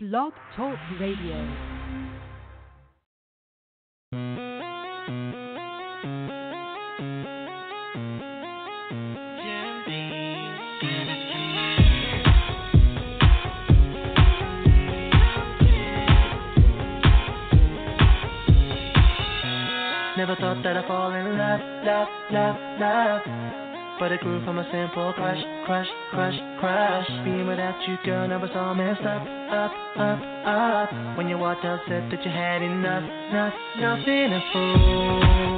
Blog Talk Radio. But it grew from a simple crush, crush, crush, crush. Being without you, girl, it's all messed up, up, up, up. When you walked out, said that you had enough, enough, nothing to fool.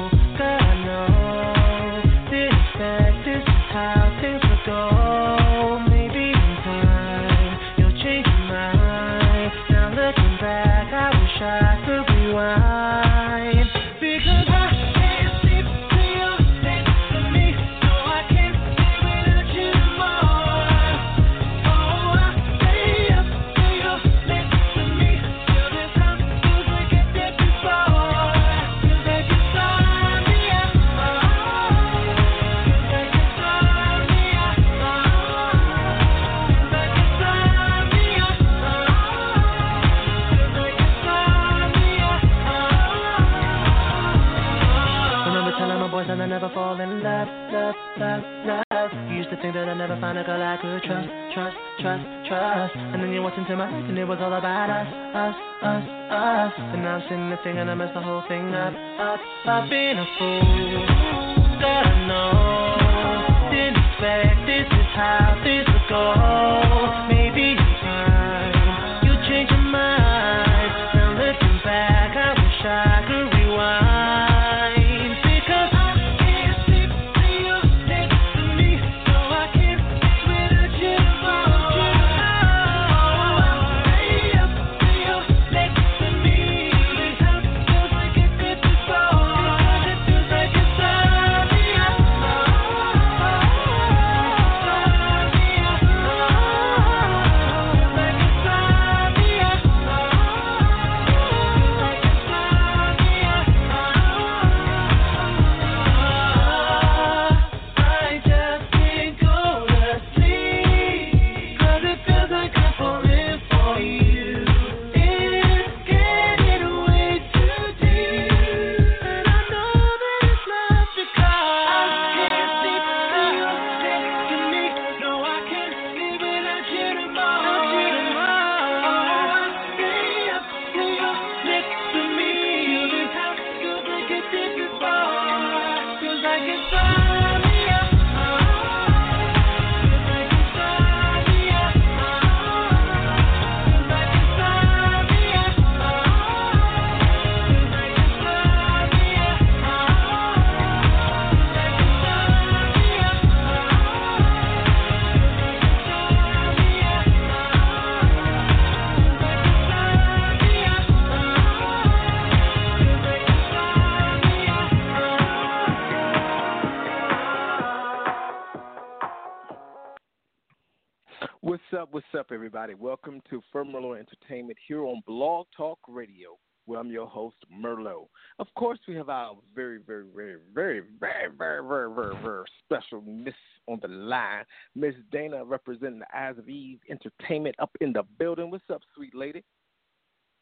Everybody? Welcome to Firmerlo Entertainment here on Blog Talk Radio, where I'm your host, Merlo. Of course, we have our very, very, very, very, very, very, very, very, very special Miss on the line, Miss Dana, representing the Eyes of Eve Entertainment up in the building. What's up, sweet lady?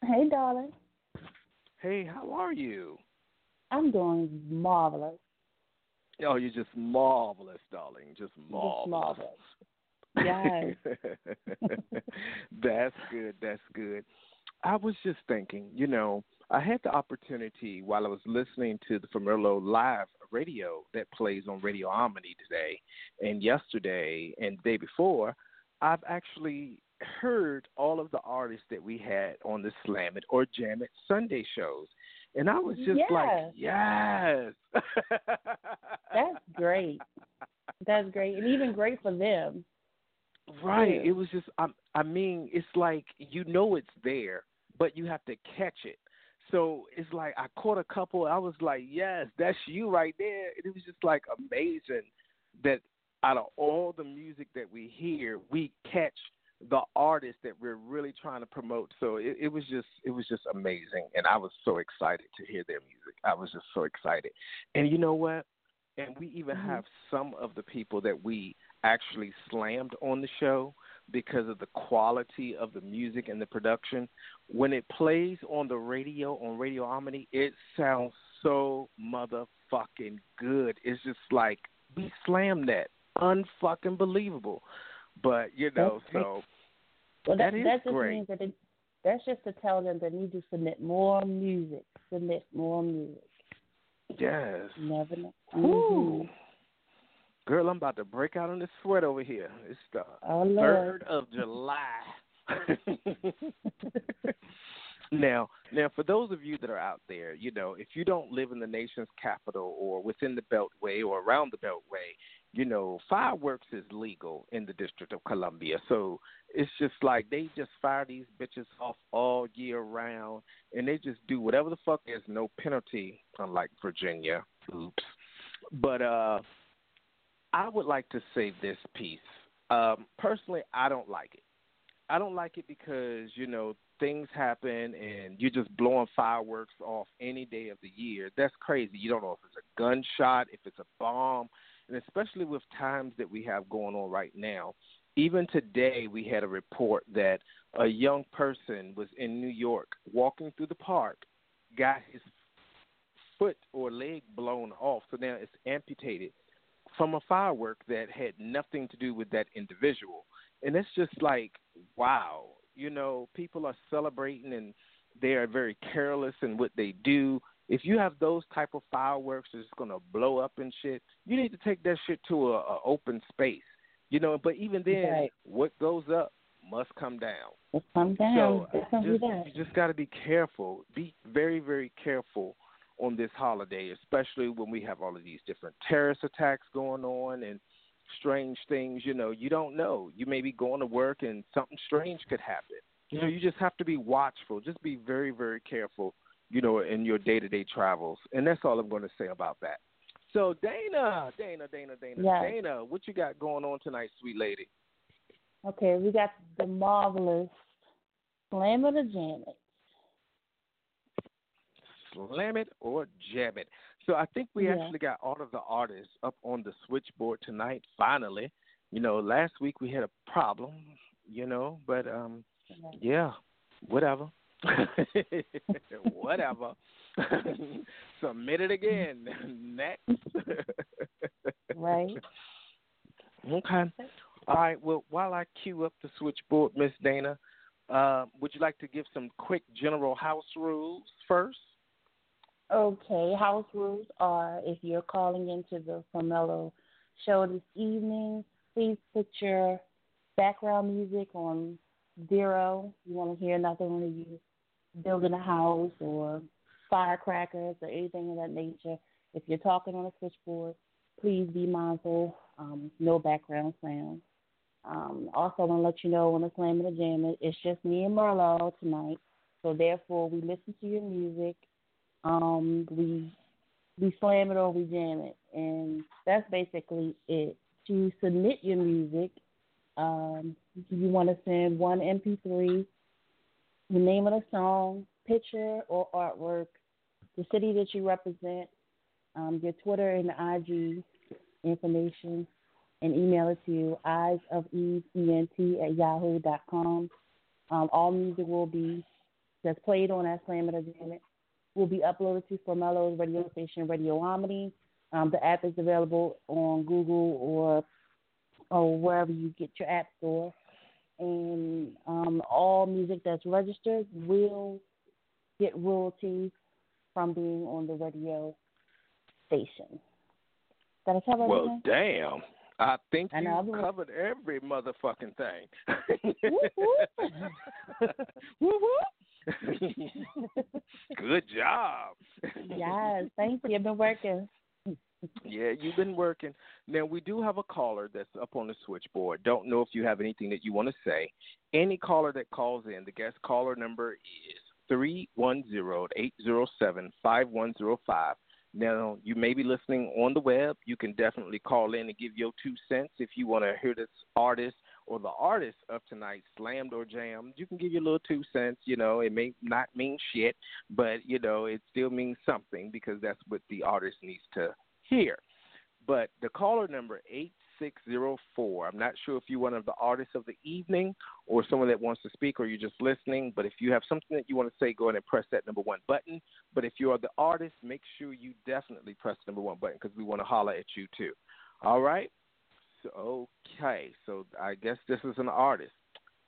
Hey, darling. Hey, how are you? I'm doing marvelous. Oh, you're just marvelous, darling. Just marvelous. Just marvelous. Yes. that's good. That's good. I was just thinking, you know, I had the opportunity while I was listening to the Famerlo live radio that plays on Radio Harmony today and yesterday and the day before, I've actually heard all of the artists that we had on the Slam It or Jam It Sunday shows. And I was just like, yes. That's great. That's great. And even great for them. Right. Yeah. It was just I I mean, it's like you know it's there, but you have to catch it. So it's like I caught a couple, I was like, Yes, that's you right there. And it was just like amazing that out of all the music that we hear, we catch the artist that we're really trying to promote. So it, it was just it was just amazing and I was so excited to hear their music. I was just so excited. And you know what? And we even Mhm. have some of the people that we actually slammed on the show, because of the quality of the music and the production. When it plays on the radio on Radio Omni, it sounds so motherfucking good. It's just like we slammed that, unfucking believable. But you know, so well, that, that is that just great. means that it, that's just to tell them they need to submit more music. Submit more music. Yes. Never know. Ooh. Girl, I'm about to break out in this sweat over here. It's the third of July. now, now, for those of you that are out there, you know, if you don't live in the nation's capital or within the Beltway or around the Beltway, you know, fireworks is legal in the District of Columbia. So it's just like they just fire these bitches off all year round, and they just do whatever the fuck. There's no penalty, unlike Virginia. Oops. But uh, I would like to say this piece. Um, personally, I don't like it. I don't like it because you know things happen and you're just blowing fireworks off any day of the year. That's crazy. You don't know if it's a gunshot, if it's a bomb, and especially with times that we have going on right now. Even today, we had a report that a young person was in New York walking through the park, got his foot or leg blown off, so now it's amputated from a firework that had nothing to do with that individual. And it's just like, wow, you know, people are celebrating and they are very careless in what they do. If you have those type of fireworks that's going to blow up and shit, you need to take that shit to a, a open space. You know, but even then, Right. what goes up must come down. Just come down. So Just you just got to be careful. Be very, very careful on this holiday, especially when we have all of these different terrorist attacks going on and strange things. You know, you don't know. You may be going to work and something strange could happen. You know, you just have to be watchful. Just be very, very careful. You know, in your day-to-day travels, and that's all I'm going to say about that. So, Dana, Dana, Dana, Dana, Yes. Dana, what you got going on tonight, sweet lady? Okay, we got the marvelous Slam of the Janet. Slam it or jam it. So I think we Yeah. actually got all of the artists up on the switchboard tonight. Finally, you know, last week we had a problem, you know, but um, yeah, whatever, whatever. Submit it again. Next. Right. Okay. All right. Well, while I queue up the switchboard, Miss Dana, uh, would you like to give some quick general house rules first? Okay, house rules are if you're calling into the Carmelo show this evening, please put your background music on zero. You want to hear nothing when you building a house or firecrackers or anything of that nature. If you're talking on a switchboard, please be mindful. Um, no background sound. Um, also, I want to let you know when the slam and the jam it's just me and Merlo tonight. So therefore, we listen to your music um, we we slam it or we jam it, and that's basically it. To submit your music, um, you want to send one MP3, the name of the song, picture or artwork, the city that you represent, um, your Twitter and IG information, and email it to eyes of eve ent at yahoo dot com. Um, all music will be that's played on that slam it or jam it will be uploaded to Formello's radio station, Radio Omni. Um, the app is available on Google or or wherever you get your app store. And um, all music that's registered will get royalties from being on the radio station. Did I cover Well, damn. I think I you covered every motherfucking thing. Whoop. Whoop, whoop. Good job. yes, thank you. I've been working. Yeah, you've been working. Now we do have a caller that's up on the switchboard. Don't know if you have anything that you want to say. Any caller that calls in, the guest caller number is three one zero eight zero seven five one zero five. Now you may be listening on the web. You can definitely call in and give your two cents if you want to hear this artist or the artist of tonight slammed or jammed. You can give your little two cents. You know, it may not mean shit, but you know it still means something because that's what the artist needs to hear. But the caller number eight six zero four. I'm not sure if you're one of the artists of the evening or someone that wants to speak or you're just listening, but if you have something that you want to say, go ahead and press that number one button. But if you are the artist, make sure you definitely press the number one button because we want to holler at you too. All right? So, okay, so I guess this is an artist.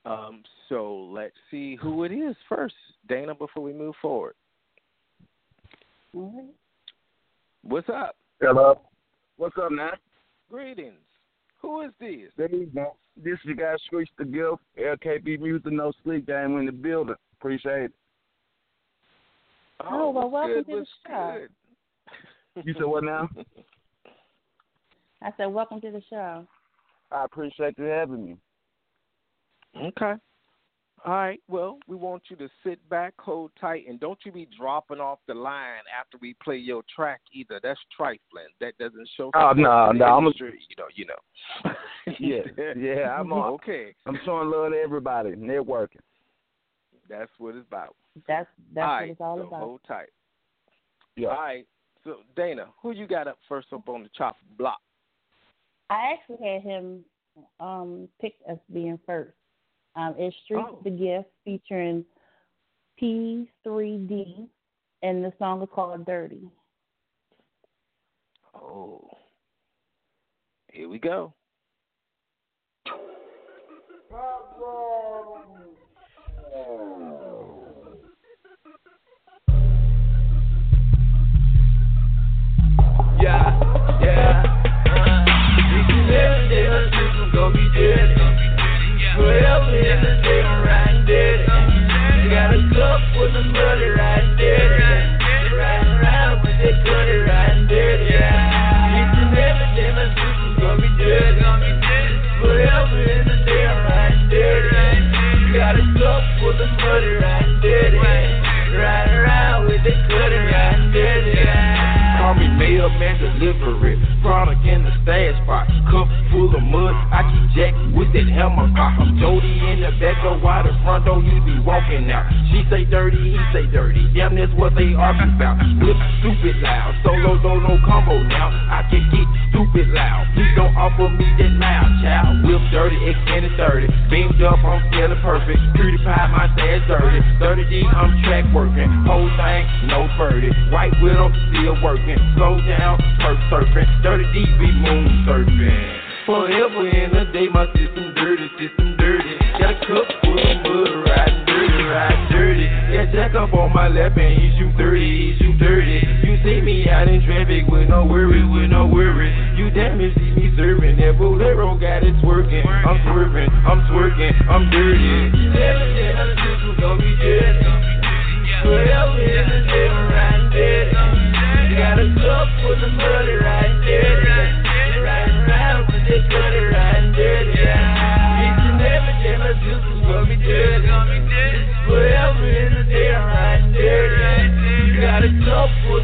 Um, so let's see who it is first, Dana, before we move forward. All right. What's up? Hello. What's up, man? Greetings. Who is this? There you go. This you guys Screech the Gift, LKB Music, No Sleep Game in the building. Appreciate it. Oh, well, what's welcome to the show. You said what now? I said, welcome to the show. I appreciate you having me. Okay. All right. Well, we want you to sit back, hold tight, and don't you be dropping off the line after we play your track either. That's trifling. That doesn't show. Oh, support no, no, I'm a- you know, you know. Yeah, yeah, I'm on. okay. I'm showing love to everybody. Networking. That's what it's about. That's that's all what it's all so about. hold tight. Yeah. All right. So Dana, who you got up first up on the chop block? I actually had him um picked as being first. Um, it's Street Oh. the Gift featuring P3D, and the song is called Dirty. Oh. Here we go. Yeah, yeah. Dirty. Forever in the dirty. Got a cup full of riding dirty. Riding around with that dirty. My be dirty. Forever in the riding dirty. Got a cup full of riding dirty. Riding around with that dirty. Mailman delivery. Product in the stash spot. Cup full of mud. I keep jack with that hammer. I'm Jody in the back door while the front door you be walking out. She say dirty, he say dirty. Damn, that's what they argue about. Whip stupid loud. Solo no combo now. I can get stupid loud. Please don't offer me that loud child. Whip dirty, extended 30. Beamed up, I'm feeling perfect. Pretty pie, my stash dirty. 30 D, I'm track working. Whole thing, no birdie. White widow, still working. Slow down, perk surfing. 30 D, be moon surfing. Forever in a day, my system dirty, system dirty. Got a cup full of mud, riding dirty, riding dirty. Got Jack up on my lap and he shoot 30, he shoot 30. You see me out in traffic with no worry, with no worry. You damn it, see me serving. That bolero got it twerking. I'm swerving, I'm twerking, I'm dirty. Day my system gon' be dirty. Forever in the I'm riding dirty. Got a cup full of mud, riding dirty. Riding around with that cutter, riding dirty. System gon' be dirty. Forever in the dirty. Got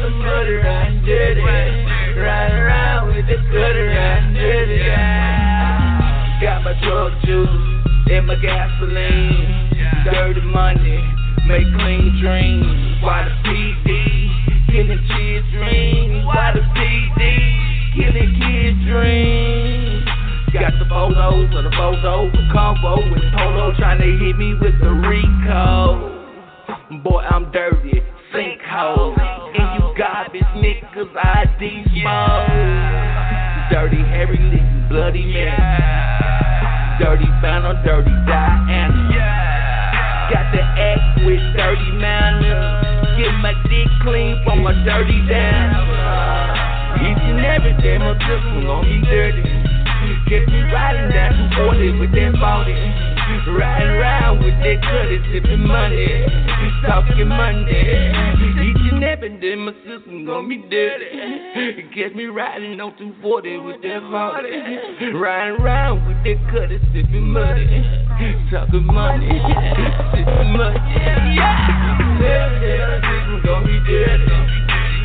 mud, riding dirty. Riding around with cutter, riding dirty. Got my drug juice my gasoline. Dirty money, make clean dreams. Why the PD killing kids' dreams? Why the PD kids' dreams? Got the photos of the photo combo with Polo trying to hit me with the Rico. Boy, I'm dirty, sinkhole. And you garbage niggas, ID smoke. Dirty Harry Lee, bloody man. Dirty Phantom, dirty Diana. Got the act with dirty manners. Get my dick clean from a dirty dance. Each and every day my system gon' be dirty. Get me riding down 240 with that body. Riding around with that cutty, sipping money. We Talking Monday. Each and every day my system gon' be dirty. Get me riding on 240 with that body. Riding around with that cutty, sipping money. Talking money. Sipping money. Yeah. Every day my system gon' be dirty.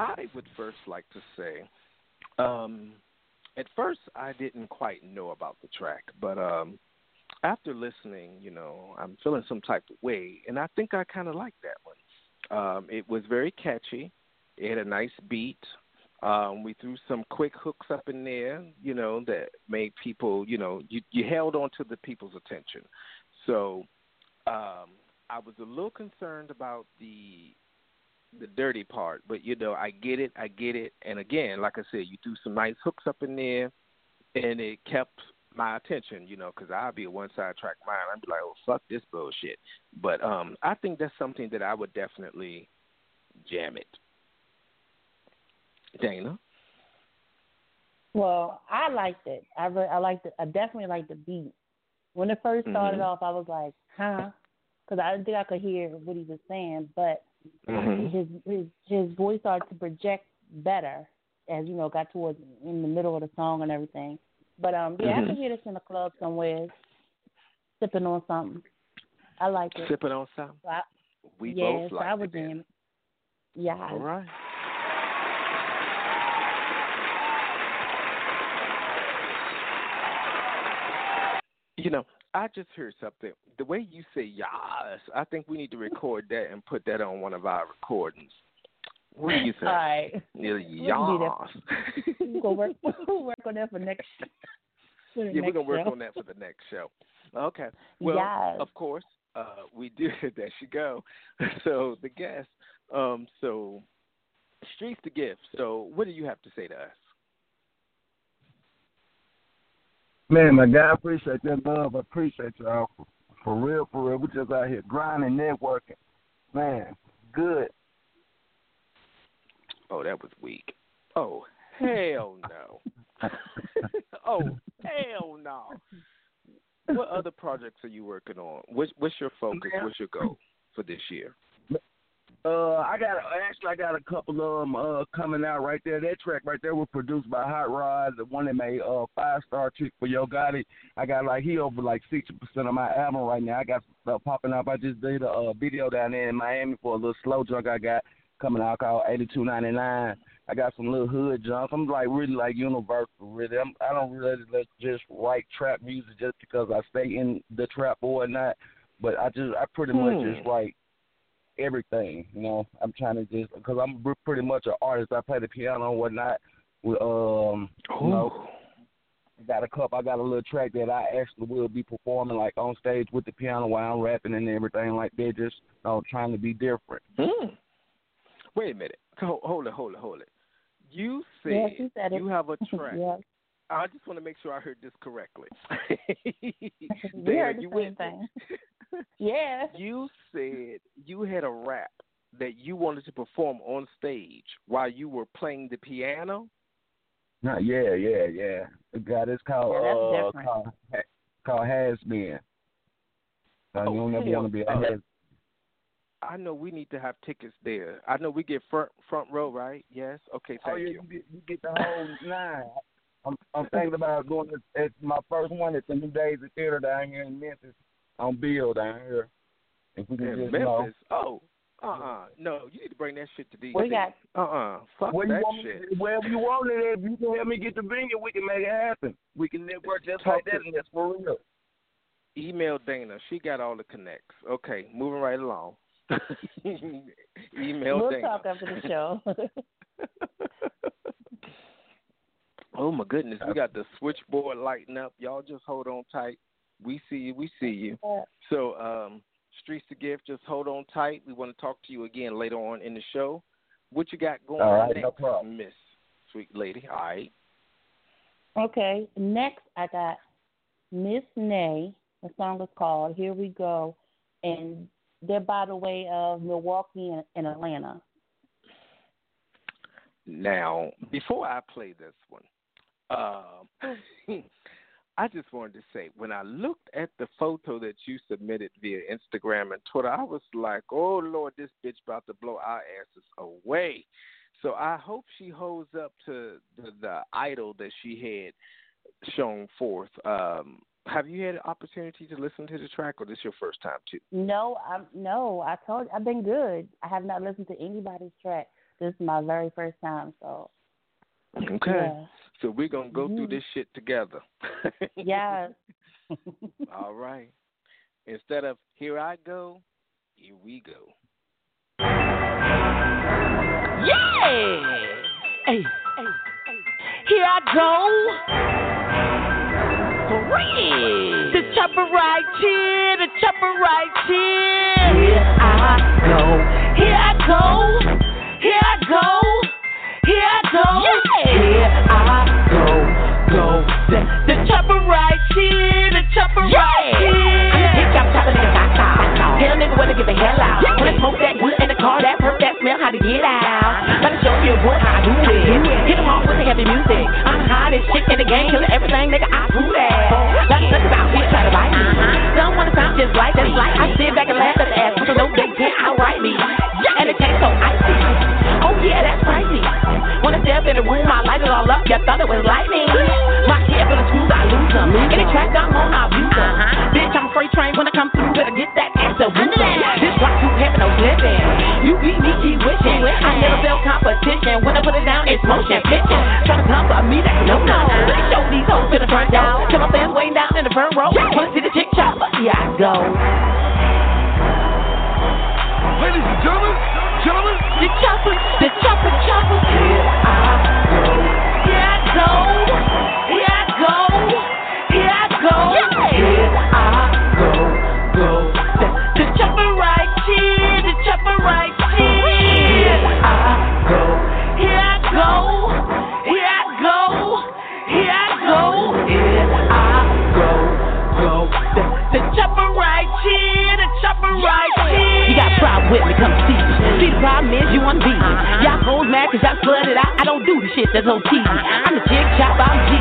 I would first like to say, um, at first I didn't quite know about the track, but um, after listening, you know, I'm feeling some type of way, and I think I kind of like that one. Um, it was very catchy. It had a nice beat. Um, we threw some quick hooks up in there, you know, that made people, you know, you, you held on to the people's attention. So um, I was a little concerned about the the dirty part, but you know, I get it, I get it. And again, like I said, you threw some nice hooks up in there, and it kept my attention, you know, because I'll be a one side track mind. I'd be like, oh fuck this bullshit. But um, I think that's something that I would definitely jam it. Dana. Well, I liked it. I re- I liked it. I definitely liked the beat. When it first started Mhm. off, I was like, huh, because I didn't think I could hear what he was saying. But Mhm. his his his voice started to project better as you know got towards in the middle of the song and everything. But um, yeah, I Mhm. could hear this in the club somewhere, sipping on something. I like it. Sipping on something. So I, We yes, both like I would it. then. jam it. Yeah. All right. You know, I just heard something. The way you say "yas," I think we need to record that and put that on one of our recordings. What do you think? All right. Yeah, can do that. We'll go work we'll work on that for next. For yeah, we're gonna work show. on that for the next show. Okay. Well, Yes. of course, uh, we do. there she go. So the guest. Um. So, streets to gift. So, what do you have to say to us? Man, my guy, I appreciate that love. I appreciate y'all for, for real, for real. We just out here grinding, networking. Man, good. Oh, that was weak. Oh, hell no. oh, hell no. What other projects are you working on? What's, what's your focus? Man. What's your goal for this year? Uh, I got actually I got a couple of them uh coming out right there. That track right there was produced by Hot Rod, the one that made uh five star chick for Yo Gotti. I got like he over like sixty percent of my album right now. I got some stuff popping up. I just did a uh, video down there in Miami for a little slow junk I got coming out called eighty two ninety nine. I got some little hood junk. I'm like really like universal. Really, I'm, I don't really just write trap music just because I stay in the trap or not. But I just I pretty much Hmm. just write everything. You know, I'm trying to just because I'm pretty much an artist. I play the piano and whatnot. With um, you know, got a couple. I got a little track that I actually will be performing like on stage with the piano while I'm rapping and everything like that. Just you know, trying to be different. Hmm. Wait a minute. Hold, hold it, hold it, hold it. You said, Yes, you said it. you have a track. yes. I just want to make sure I heard this correctly. We Dana, heard the you same went- thing. Yeah. You said you had a rap that you wanted to perform on stage while you were playing the piano. No, yeah, yeah, yeah. God, guy that's called Yeah, uh called called Has Been. Uh, Oh, you don't never want to be a has. I know we need to have tickets there. I know we get front front row, right? Yes. Okay, Oh thank yeah, you. you get, you get the whole nine. I'm I'm thinking about going to it's my first one at the New Daisy Theater down here in Memphis on Beale down here. If we can In just Memphis. know Oh, uh uh No, you need to bring that shit to DC. We got uh uh Fuck where you that want shit. me, wherever you want it, if you can help me get the venue, we can make it happen. We can network just Talk like to- that, and that's for real. Email Dana. She got all the connects. Okay, moving right along. Email we'll Dana. talk after the show. oh my goodness, we got the switchboard lighting up. Y'all just hold on tight. We see you. We see you. So, um, Streets to Gift, just hold on tight. We want to talk to you again later on in the show. What you got going All on next, no problem. Miss Sweet Lady? All right. okay. Next I got Miss Nay. The song is called Here We Go and they're by the way of Milwaukee and, and Atlanta. Now, before I play this one, um, I just wanted to say when I looked at the photo that you submitted via Instagram and Twitter, I was like, "Oh Lord, this bitch about to blow our asses away." So I hope she holds up to the, the idol that she had shown forth. Um, have you had an opportunity to listen to the track, or this your first time too? No, I'm no. I told I've been good. I have not listened to anybody's track. This is my very first time, so Okay. yeah. So we're gonna go through Mhm. this shit together. Yes. All right. Instead of here I go, here we go. Yeah. Hey, hey, hey, here I go. For real. The chopper right here, the chopper right here. Here I go. Here I go. Here I go. I. Here I go. Go. The, chopper right here, the chopper right here. I'm the chopper nigga, where to get the hell out. Smoke that in the car, that that smell, how to get out. Show you how I do it. Off with the heavy music. I'm as shit in the game, killing everything, nigga. I do that. Here, try to bite me. Wanna sound just like me. I sit back and laugh at the ass, so no they can't outright me. And it tastes so icy. Oh yeah, that's spicy. When I step in the room, I light it all up. You thought it was lightning. My head full of screws, I lose them. Any track I'm on, I abuse them. Uh-huh. Bitch, I'm a freight train when I come through. Better get that ass to woo This rock too heavy, no slipping. You beat me, keep wishing. I never felt competition. When I put it down, it's motion picture. Try to come for me, that's no no. Let me show these hoes to the front door. Till my fans waiting down in the front row. Wanna see the chick chopper? Yeah, I go. Ladies and gentlemen, gentlemen, The chopper, the chopper, chopper. Here I go. Here I go. Here I go. Here I go. Here I go. Go. The, the chopper right here. The chopper right here. Here I go. Here I go. Here I go. Here I go. Here I go. Go. The, the chopper right here. The chopper right here. You got a problem with me? Come see. See, the problem is you be me. Y'all hoes mad cause y'all flooded. I, I don't do the shit that's OT. Uh-huh. I'm the chick chop, I'm G.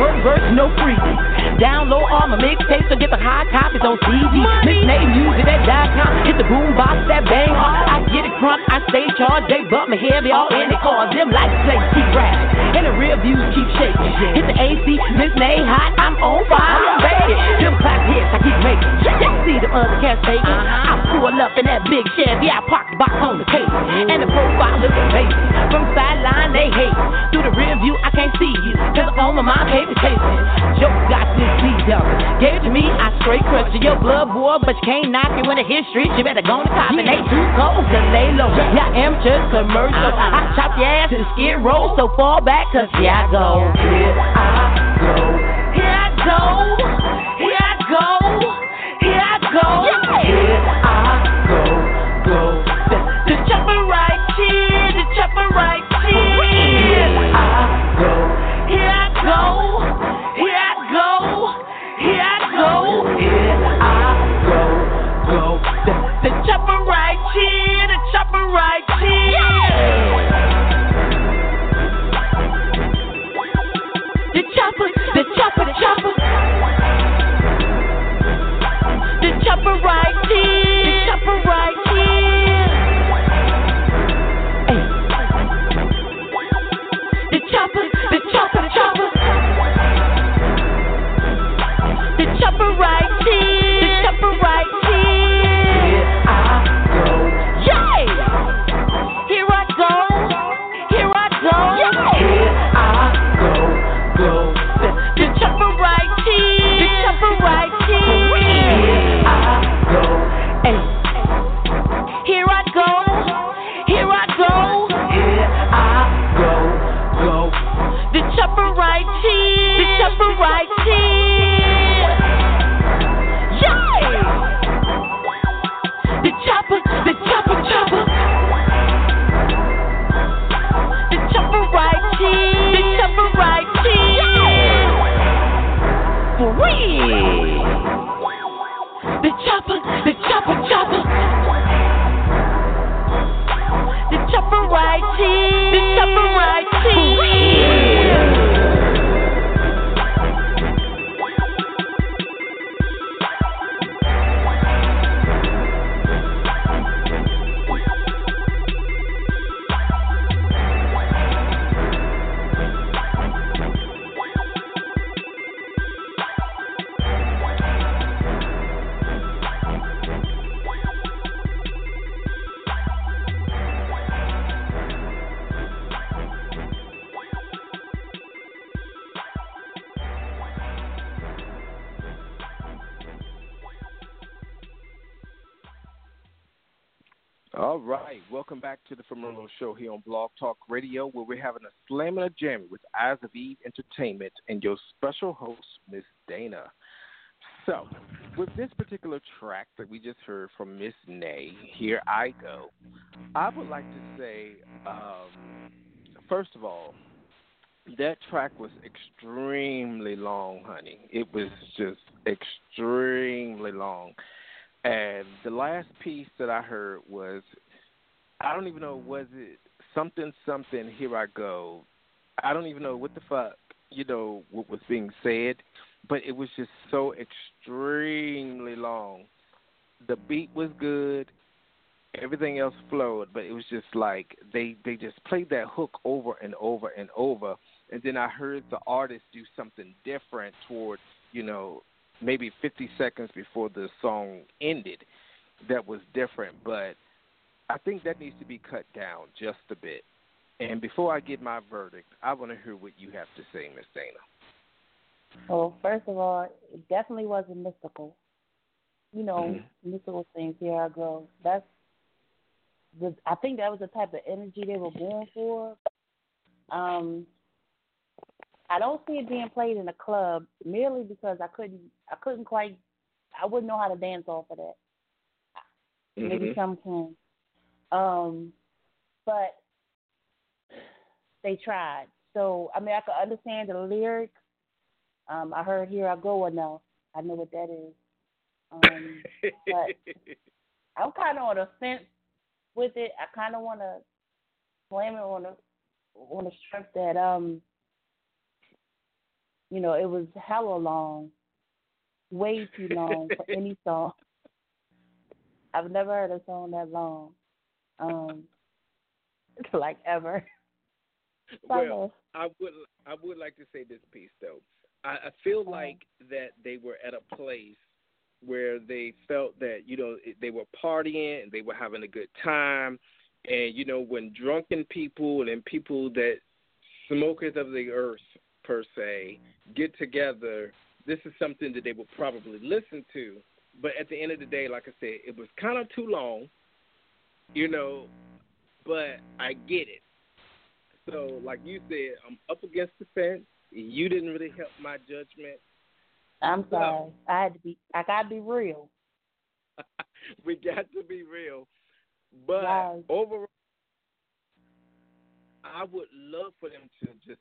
Word verse, no freebie. Download all my mixtapes so get the high copies on CD. Miss Nate music that dot com. Hit the boom box that bang on. I get it crunk, I stay charged. They bump me heavy all in it cause them lights play keep rap. And the real views keep shaking. Hit the AC, Miss Nate hot, I'm on fire, I'm baby. Them clap hits I keep making. You see the other cats faking. I pull up in that big Chevy, I park the box on the table. And the profile looks amazing. From sideline, they hate. Through the rear view, I can't see you. Cause on my paper chasing. Joe got this beat up. Gave to me, I straight crushed it. Your blood boy, but you can't knock it when it hit streets. You better go on the top and they too cold to lay low. Yeah, I am just commercial. I chop your ass and skid roll, so fall back, cause here I go. Here I go. Here I go. Here I go. Here I go. Here I go. Back to the Firmerlo Show here on Blog Talk Radio, where we're having a slam and a jam with Eyes of Eve Entertainment and your special host, Miss Dana. So, with this particular track that we just heard from Miss Nay, Here I Go, I would like to say, um, first of all, that track was extremely long, honey. It was just extremely long. And the last piece that I heard was, I don't even know, was it something, something, here I go. I don't even know what the fuck, you know, what was being said, but it was just so extremely long. The beat was good, everything else flowed, but it was just like they they just played that hook over and over and over, and then I heard the artist do something different towards you know maybe 50 seconds before the song ended that was different, but I think that needs to be cut down just a bit. And before I get my verdict, I want to hear what you have to say, Miss Dana. Well, first of all, it definitely wasn't mystical. You know, Mm-hmm. mystical things. Here I go. That's the. I think that was the type of energy they were going for. Um, I don't see it being played in a club merely because I couldn't. I couldn't quite. I wouldn't know how to dance off of that. Maybe Mhm. some can. Um, but they tried. So I mean, I could understand the lyrics. Um, I heard "Here I Go" enough. I know what that is. Um, but I'm kind of on a fence with it. I kind of want to blame it on the on the strength that um, you know, it was hella long, way too long for any song. I've never heard a song that long, um, like ever. well, I would I would like to say this piece though. I, I feel like that they were at a place where they felt that you know they were partying and they were having a good time, and you know when drunken people and people that smokers of the earth per se get together, this is something that they would probably listen to. But at the end of the day, like I said, it was kind of too long, you know. But I get it. So, like you said, I'm up against the fence. You didn't really help my judgment. I'm Well- um, sorry. I had to be. I gotta be real. we got to be real. But Right. overall, I would love for them to just.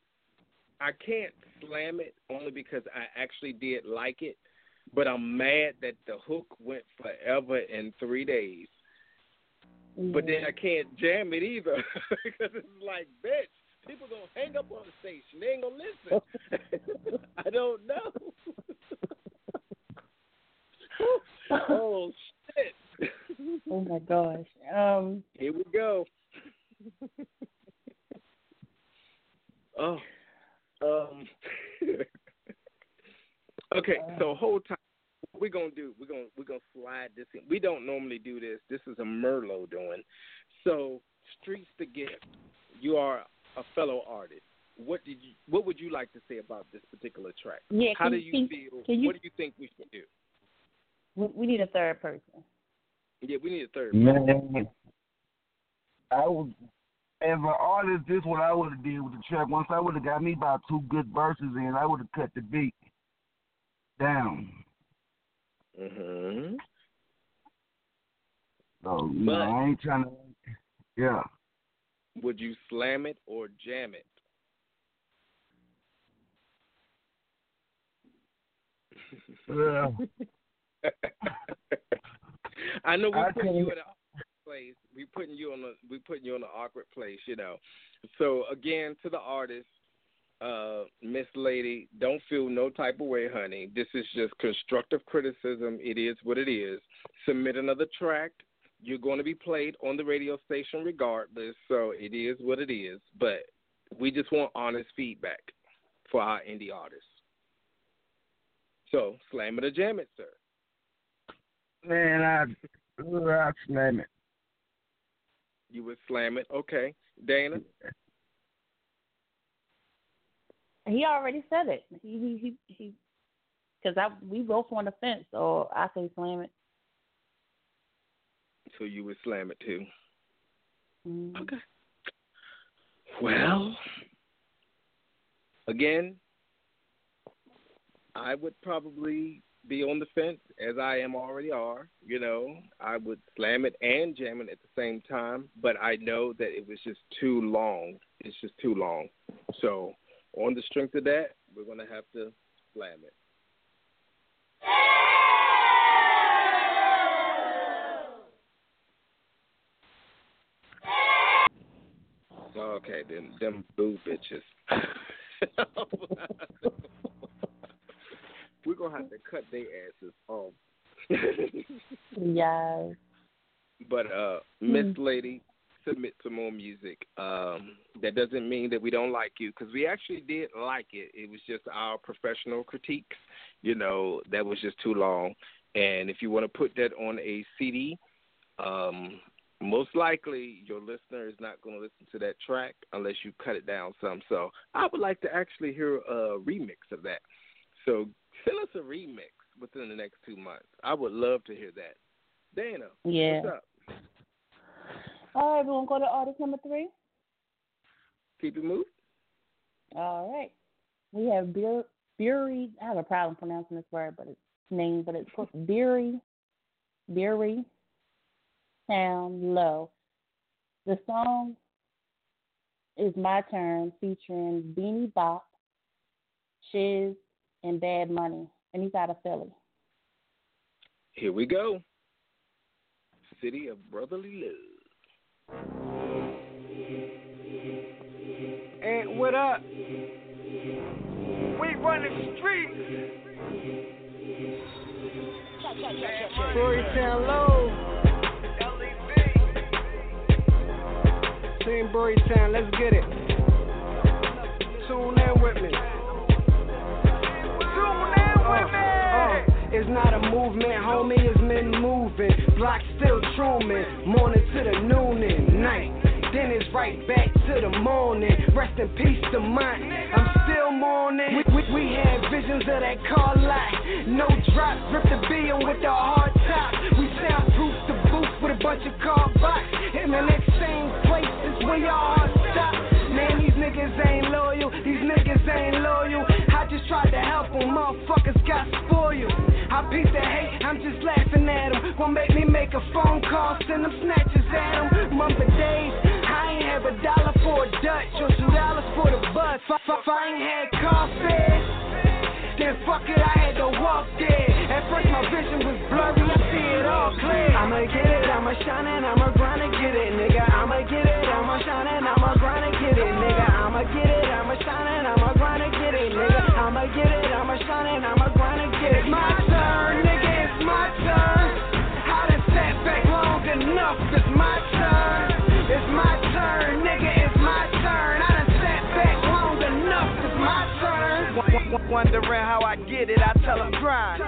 I can't slam it only because I actually did like it, but I'm mad that the hook went forever in three days. But then I can't jam it either because it's like, bitch, people gonna hang up on the station. They ain't gonna listen. I don't know. oh shit! Oh my gosh. Um. Here we go. oh, um. okay, so whole time we're gonna do, we're gonna we're gonna slide this in. We don't normally do this. This is a Merlo doing. So, streets to gift. You are a fellow artist. What did you? What would you like to say about this particular track? Yeah. How can, do you can, feel? can you- what do you think we should do? We, we need a third person. Yeah, we need a third. Man, I would, as an artist, this is what I would have did with the track. Once I would have got me about two good verses in, I would have cut the beat down. Mm-hmm. So But- know, I ain't trying to. Yeah, Would you slam it or jam it? yeah. I know we I putting you in an awkward place. We putting you on a we putting you in an awkward place, you know. So again, to the artist, uh, Miss Lady, don't feel no type of way, honey. This is just constructive criticism. It is what it is. Submit another track. You're going to be played on the radio station regardless, so it is what it is. But we just want honest feedback for our indie artists. So slam it or jam it, sir. Man, I, I slam it. You would slam it. Okay. Dana? He already said it. He he he. he because I we both on the fence, so I say slam it. So you would slam it too. Mm. Okay. Well, again, I would probably be on the fence as I am already are. You know, I would slam it and jam it at the same time, but I know that it was just too long. It's just too long. So, on the strength of that, we're going to have to slam it. Okay, then them boo bitches. We're gonna have to cut their asses off. Yes. but uh Miss Lady, submit some more music. Um that doesn't mean that we don't like you because we actually did like it. It was just our professional critiques. You know, that was just too long. And if you want to put that on a CD, um, most likely your listener is not going to listen to that track unless you cut it down some. So I would like to actually hear a remix of that. So send us a remix within the next two months. I would love to hear that. Dana, Yeah. what's up? All right, we're go to artist number three. Keep it moving. All right. We have Beer Beery I have a problem pronouncing this word, but it's name, but it's called Beery Beery Sound Low. The song is My Turn featuring Beanie Bop, Shiz, and Bad Money. And he's out of Philly. Here we go. City of Brotherly Love. And what up? We run the streets. Story sound low. Team Bury Town, let's get it. Tune in with me. Tune in with me. Uh, it's not a movement, homie, it's men moving. Block still Truman, morning to the noon and night. Then it's right back to the morning. Rest in peace to mine. I'm still mourning. We, we, we had visions of that car lot. No drop, rip the beam with the hard top. We soundproof the booth with a bunch of car box. In the next same place is where heart stop. Man, these niggas ain't loyal. These niggas ain't loyal. I just tried to help them. Motherfuckers got spoiled. I peep the hate, I'm just laughing at them. Won't make me make a phone call, send them snatches at them. Month of days, I ain't have a dollar for a Dutch or two dollars for the bus. If I ain't had coffee, then fuck it, I had to walk there. At first my vision was blurry, I see it all clear. I'ma get it, I'ma shine and I'ma grind and get it, nigga. I'ma get it, I'ma shine and I'ma grind and get it, nigga. I'ma get it, I'ma shine and I'ma grind and get it, nigga. I'ma get it, I'ma shine and I'ma grind and get it. My turn, Wondering how I get it, I tell them grind.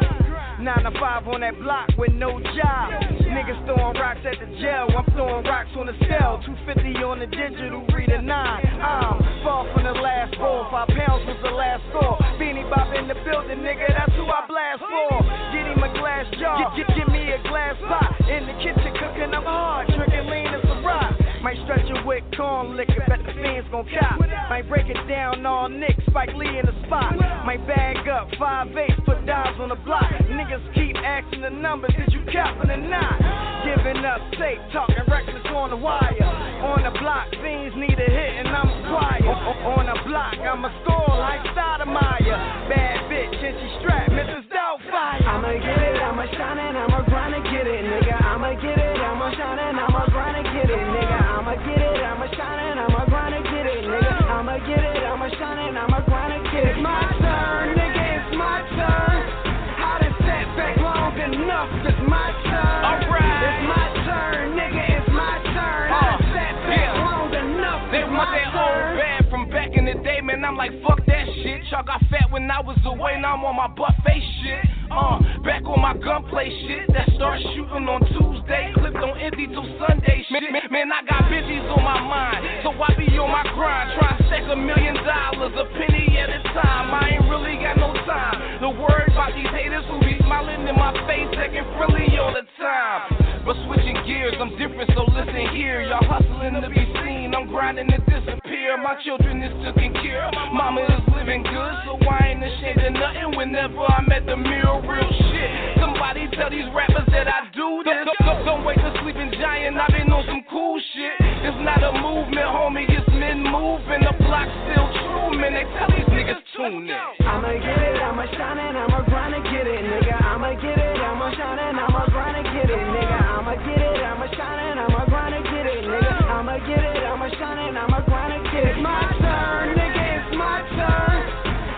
Nine to five on that block with no job. Niggas throwing rocks at the jail, I'm throwing rocks on the cell. 250 on the digital, read a nine. I'm far from the last roll, five pounds was the last score. Beanie Bop in the building, nigga, that's who I blast for. Get him a glass jar, get, get, get me a glass pot. In the kitchen cooking, I'm hard, drinking lean as a rock. Might stretch it with corn liquor, bet the fans gon' cop. Might break it down all Nick, Spike Lee in the spot. Might bag up five eights, put dimes on the block. Niggas keep asking the numbers, did you copping or not? Giving up safe, talking reckless on the wire. On the block, fiends need a hit and I'm quiet. On the block, I'm a score like Stoudemire. Bad bitch and she strapped, Mrs. Doubtfire. I'ma get it, I'ma shine it, I'ma grind and get it, nigga. I'ma get it, like, fuck that shit. Y'all got fat when I was away, now I'm on my buffet shit. Uh, back on my gunplay shit. That start shooting on Tuesday, clipped on empty till Sunday shit. Man, I got bitches on my mind, so I be on my grind. Try to stack a million dollars, a penny at a time. I ain't really got no time. The word about these haters who be smiling in my face, acting friendly all the time. But switching gears, I'm different, so listen here. Y'all hustling to be seen. I'm grinding to disappear. My children is taken care. Of. Mama is living good, so I ain't ashamed of nothing. Whenever I'm at the mirror, real shit. Somebody tell these rappers that I do this. Don't, don't, don't wake the sleeping giant. I've been on some cool shit. It's not a movement, homie. It's men moving. The block still true, man. They tell these niggas tune in. I'ma get it, I'ma shine it, I'ma grind and get it, nigga. I'ma get it, I'ma shine it, I'ma grind and get it, nigga. I'ma get it, I'ma shine it, I'ma grind and get it, nigga. I'ma get it, It's my turn, nigga, it's my turn.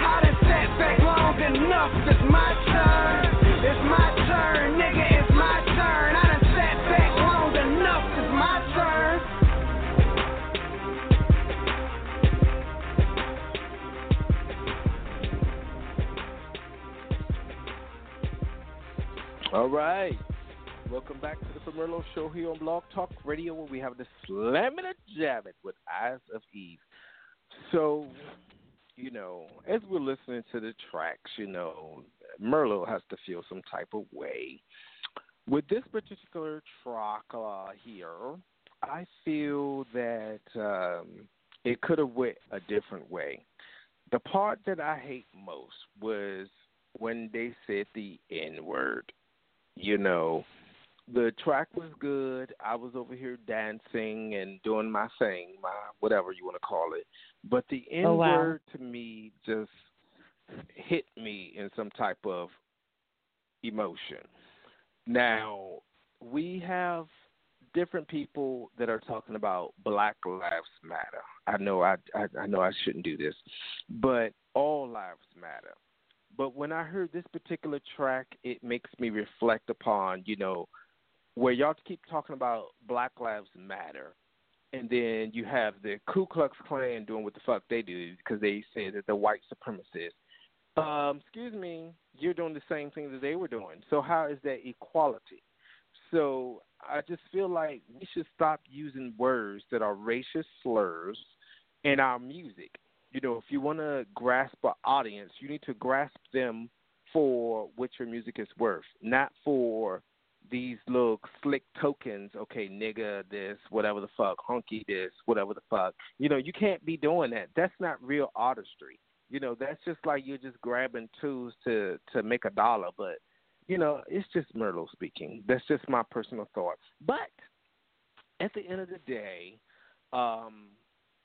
I done sat back long enough, it's my turn. It's my turn, nigga, it's my turn. I done sat back long enough, it's my turn. All right. Welcome back the Pomerlo Show here on Blog Talk Radio, where we have the Slam It and Jam It with Eyes of Eve. So, you know, as we're listening to the tracks, you know, Merlo has to feel some type of way. With this particular track uh, here, I feel that um, it could have went a different way. The part that I hate most was when they said the N word. You know, the track was good. I was over here dancing and doing my thing, my whatever you want to call it. But the N Oh, wow. word to me just hit me in some type of emotion. Now, we have different people that are talking about Black Lives Matter. I know I, I I know I shouldn't do this, but all lives matter. But when I heard this particular track, it makes me reflect upon, you know, where y'all keep talking about Black Lives Matter, and then you have the Ku Klux Klan doing what the fuck they do because they say that they're white supremacists. Um, excuse me, you're doing the same thing that they were doing. So how is that equality? So I just feel like we should stop using words that are racist slurs in our music. You know, if you want to grasp an audience, you need to grasp them for what your music is worth, not for these little slick tokens. Okay, nigga, this, whatever the fuck, hunky, this, whatever the fuck. You know, you can't be doing that. That's not real artistry. You know, that's just like you're just grabbing tools to to make a dollar. But you know, it's just Merlo speaking. That's just my personal thought. But at the end of the day, um,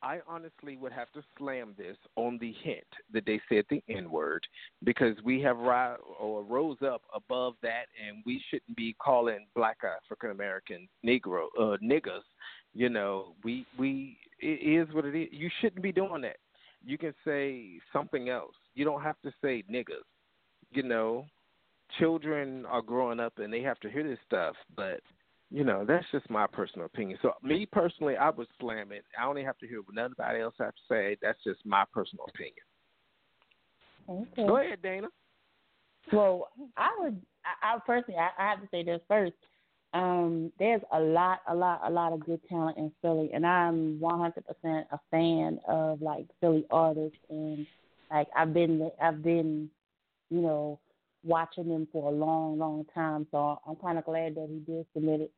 I honestly would have to slam this on the hint that they said the N word because we have ri- or rose up above that, and we shouldn't be calling Black African American Negro uh, niggas. You know, we we it is what it is. You shouldn't be doing that. You can say something else. You don't have to say niggas. You know, children are growing up and they have to hear this stuff, but you know, that's just my personal opinion. So me personally, I would slam it. I don't even have to hear what nobody else have to say. That's just my personal opinion. Okay. Go ahead, Dana. Well, I would. I, I personally, I, I have to say this first. Um, there's a lot, a lot, a lot of good talent in Philly, and I'm 100% a fan of like Philly artists, and like I've been, I've been, you know, watching him for a long, long time. So I'm kind of glad that he did submit it,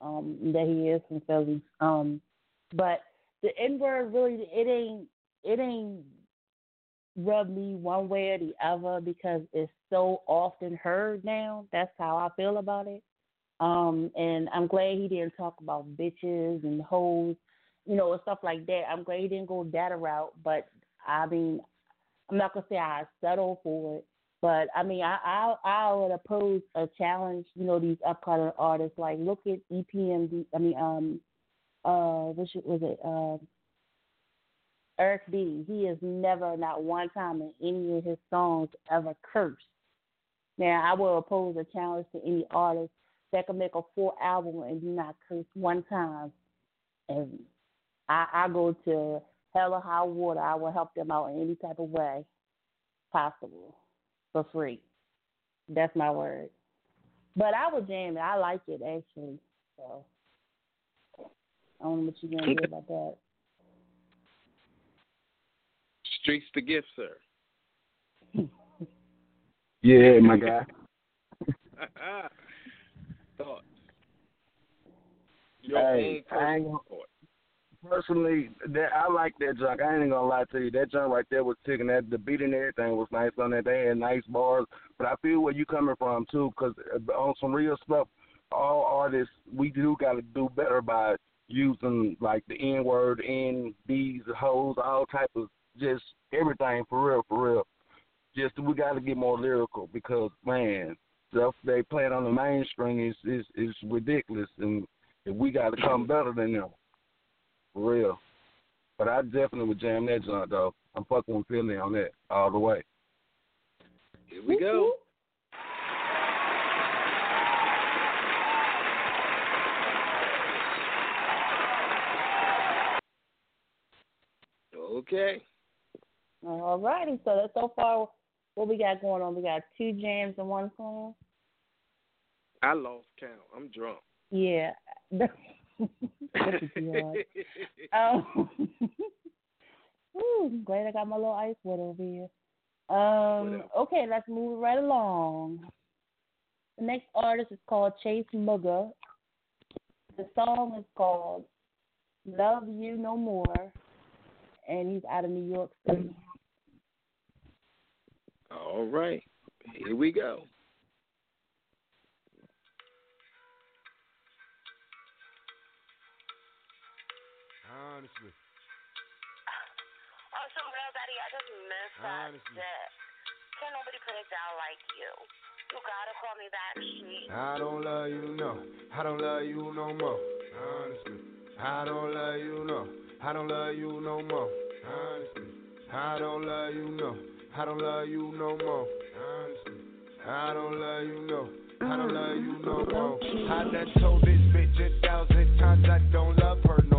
um, that he is from Philly. Um, but the N word really, it ain't, it ain't rub me one way or the other because it's so often heard now. That's how I feel about it. Um, and I'm glad he didn't talk about bitches and hoes, you know, and stuff like that. I'm glad he didn't go that route. But I mean, I'm not gonna say I settle for it, but I mean, I I, I would oppose a challenge. You know, these upcoming artists. Like, look at EPMD. I mean, um, uh, what was it? Uh, Eric B. He has never, not one time in any of his songs, ever cursed. Now, I will oppose a challenge to any artist that can make a full album and do not curse one time. And I, I go to hell or high water. I will help them out in any type of way possible for free. That's my word. But I would jam it. I like it actually. So I don't know what you're gonna do about that. Streets the gift, sir. Yeah, my guy. Thoughts. Your Hey, own I ain't personal gonna- thoughts. Personally, that I like that junk. I ain't gonna lie to you. That junk right there was ticking. That the beat and everything was nice on that. They had nice bars. But I feel where you coming from too, because uh, on some real stuff, all artists we do got to do better by using like the N word, N, B's, hoes, all type of just everything for real, for real. Just we got to get more lyrical because man, stuff they playing on the mainstream is is is ridiculous, and we got to come better than them. For real. But I definitely would jam that joint though. I'm fucking with Philly on that all the way. Here we go. Mm-hmm. Okay. All righty. So that's so far what we got going on. We got two jams and one song. I lost count. I'm drunk. Yeah. um, Ooh, glad I got my little ice water over here. Um, okay, let's move right along. The next artist is called Chase Mugga. The song is called Love You No More, and he's out of New York City. All right. Here we go. Honestly. On some real daddy, I just miss that Honestly. dick. Can't nobody put it down like you. You gotta call me back, she. I don't love you, no. I don't love you no more. Honestly. I don't love you, no. I don't love you no more. Honestly. I don't love you, no. I don't love you no more. Honestly. I don't love you, no. I don't love you no more. I done told this bitch a thousand times I don't love her no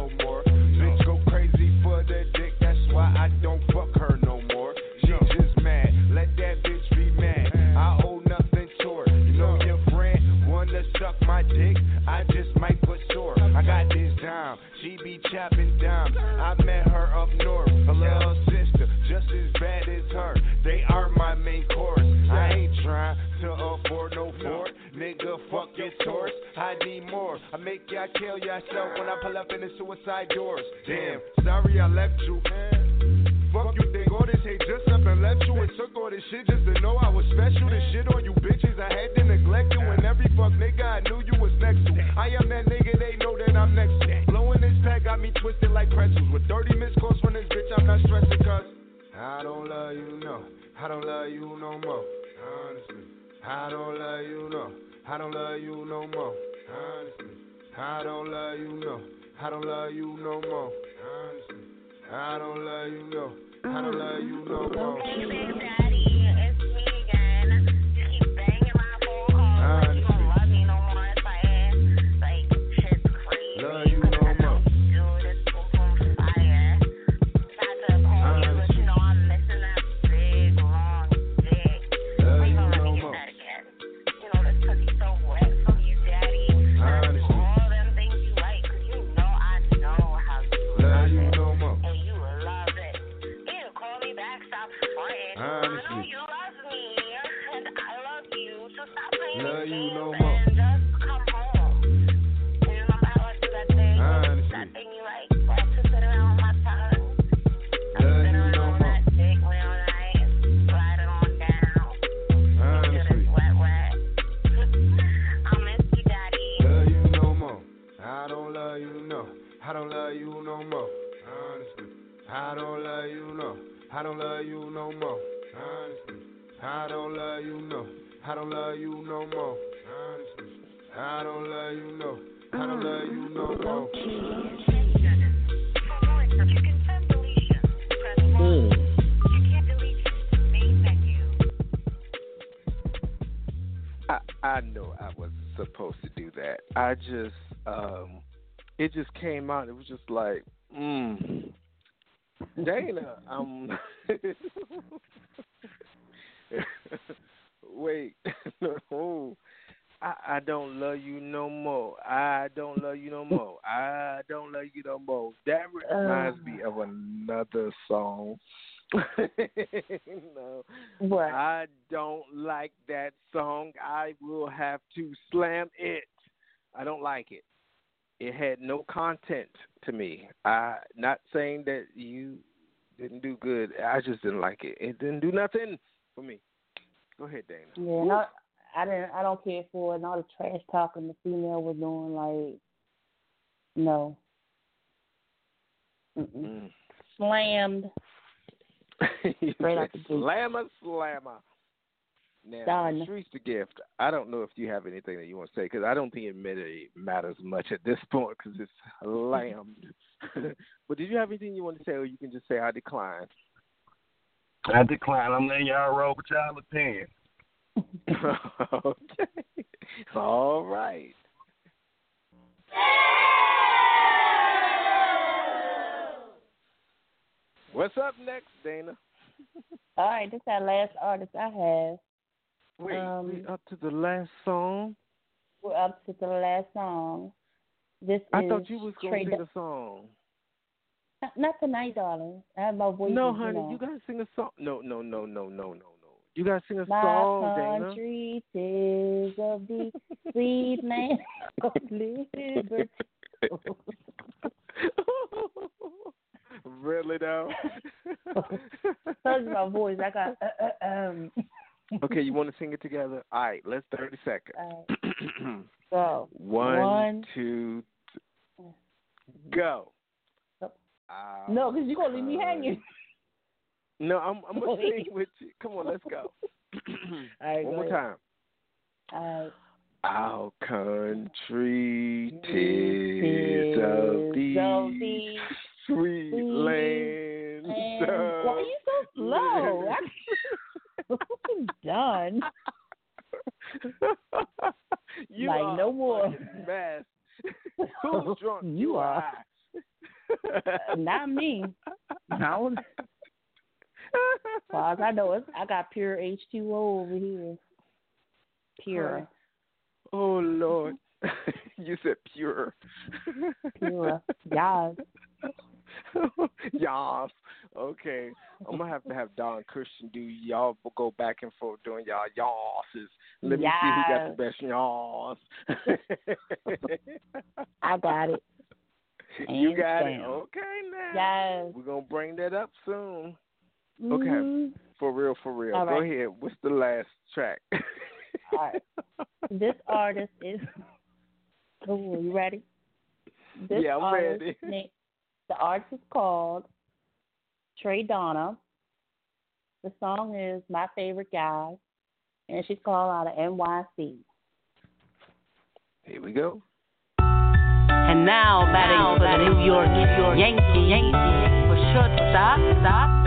for the dick, that's why I don't fuck her no more. She just mad, let that bitch be mad. Mm. I owe nothing to her. You know your friend wanna suck my dick, I just might put sore. I got this down, she be chopping down. I met her up north, a little sister, just as bad as her. They are my main course. I ain't trying to afford no fort. Nigga, fuck your torch. I need more. I make y'all kill yourself when I pull up in the suicide doors. Damn, sorry I left you. Fuck you think all this hate just up and left you and took all this shit just to know I was special. The shit on you bitches I had to neglect you and every fuck nigga I knew you was next to. I am that nigga they know that I'm next to. Blowing this pack got me twisted like pretzels. With 30 missed calls from this bitch I'm not stressing cause I don't love you no. I don't love you no more. Honestly. I don't love you no. I don't love you no more. Honestly. I don't love you no. I don't love you no more. Honestly. I don't love you no. I don't mm. love you no more. Hey, Big Daddy, it's me again. You keep banging my phone calls. I don't love you no more. Honestly. I don't love you no. I don't love you no more. Honestly. I don't love you no. I don't love you no more. You can send deletion. Press one. You can't delete main menu. I I know I was supposed to do that. I just um it just came out. It was just like, mm. Dana, um Wait. no. I, I don't love you no more. I don't love you no more. I don't love you no more. That reminds me of another song. no. What? I don't like that song. I will have to slam it. I don't like it. it had no content to me. I not saying that you didn't do good. I just didn't like it. It didn't do nothing for me. Go ahead, Dana. Yeah, and I, didn't. I don't care for it. And all the trash talking the female was doing, like, no. Mm. Slammed. Straight out the. Slammer, slammer. Now, Done. Streets the gift. I don't know if you have anything that you want to say because I don't think it really matters much at this point because it's slammed. but did you have anything you want to say, or you can just say I decline? I decline. I'm letting y'all roll with y'all opinion. okay. All right. What's up next, Dana? All right, this is our last artist I have. Wait, Um, we up to the last song. We're up to the last song. This I is thought you was gonna Trey sing a song. Not- Not tonight, darling. I have my voice. No, you honey, know. you gotta sing a song. No, no, no, no, no, no, no. You gotta sing a My song, Dana. My country is of the sweet land of liberty. really though? You my voice. I got uh, uh, um. Okay, you want to sing it together? All right, let's thirty seconds. All right, so One, One. two, th- go. Nope. Ah, no, because you're gonna leave me hanging. No, I'm I'm gonna sing with you. Come on, let's go. All right, One go more ahead. time. All right. Our country tis of of the sweet sweet land. Why are you so slow? I'm done. you Like, are no more. mess. Who's drunk? You are. Uh, Not me. Don't- As far as I know, it's, I got pure H2O over here. Pure, Oh Lord. you said pure. pure. Yes. Yas. Okay. I'm gonna have to have Don Christian do y'all go back and forth doing y'all yasses. Let me see who got the best yas. I got it. you got it. Okay now. Yes. We're gonna bring that up soon. Okay. Mhm. For real, for real. All Go right. ahead. What's the last track? All right. This artist is. Oh, you ready? This Yeah, I'm ready. na- the artist is called Trey Donna. The song is My Favorite Guy, and she's called out of NYC. Here we go. And now batting for the New York, New York Yankee, Yankee for shortstop, stop,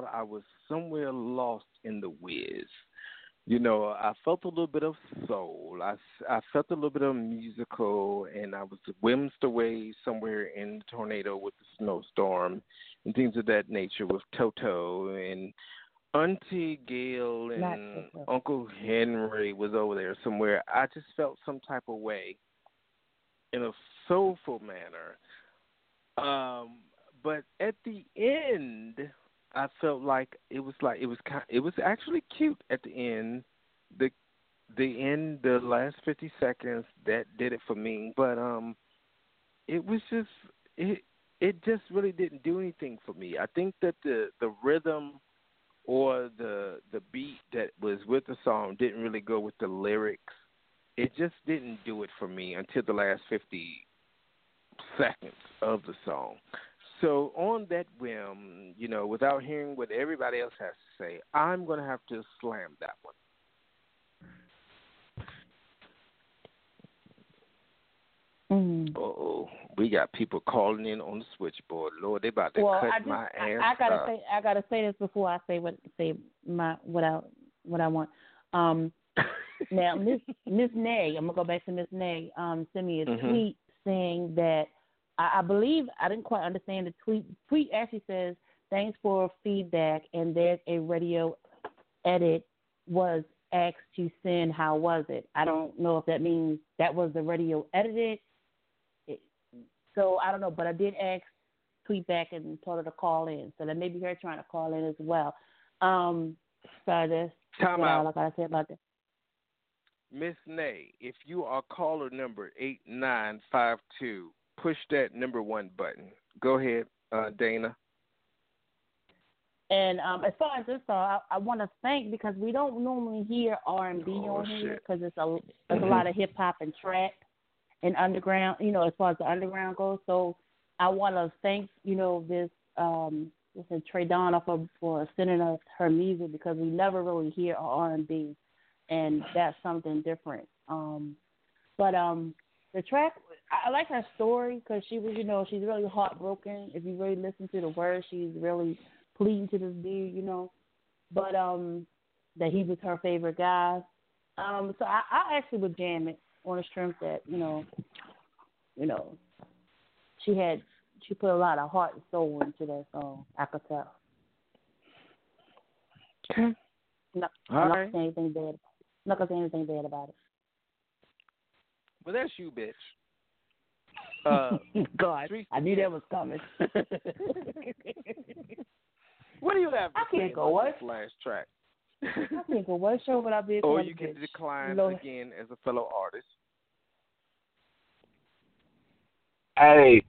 thought I was somewhere lost in the Wiz. You know, I felt a little bit of soul. I, I felt a little bit of musical, and I was whimsed away somewhere in the tornado with the snowstorm and things of that nature with Toto and Auntie Gail and Uncle Henry was over there somewhere. I just felt some type of way in a soulful manner. Um, but at the end, I felt like it was like it was kind. It was actually cute at the end. The the end, the last fifty seconds, that did it for me. But um, it was just it. It just really didn't do anything for me. I think that the the rhythm or the the beat that was with the song didn't really go with the lyrics. It just didn't do it for me until the last fifty seconds of the song. So on that whim, you know, without hearing what everybody else has to say, I'm going to have to slam that one. Mm. Oh, we got people calling in on the switchboard. Lord, they about to Well, cut I just my I, ass I gotta up. say I gotta say this before I say what say my what I what I want. Um, now Miss Miss Nay, I'm gonna go back to Miss Nay. Um, sent me a Mhm. tweet saying that I, I believe I didn't quite understand the tweet. Tweet actually says thanks for feedback and there's a radio edit was asked to send. How was it? I don't know if that means that was the radio edited. It, so I don't know, but I did ask tweet back and told her to call in. So that may be her trying to call in as well. Um, so that's Time out. all I gotta about that. Miss Nay, if you are caller number 8952, push that number one button. Go ahead, uh, Dana. And um, as far as this song, I, I want to thank because we don't normally hear R and B Oh, on here because it's a there's a lot of hip hop and trap and underground. You know, as far as the underground goes. So I want to thank you know this um this Trey Donna for for sending us her music because we never really hear R and B, and that's something different. Um, but um, the track I, I like her story because she was you know she's really heartbroken. If you really listen to the words, she's really pleading to this dude, you know. But um, that he was her favorite guy. Um, so I, I actually would jam it on the strength that you know, you know, she had she put a lot of heart and soul into that song. I could tell. Okay. No, All I'm not right. saying anything bad. I'm not gonna say anything bad about it. Well, that's you, bitch. Uh, God, Streets I knew that was coming. what do you have to I can't go about what? last track? I think of what show would I be? or you can bitch? decline Lord. again as a fellow artist. Hey,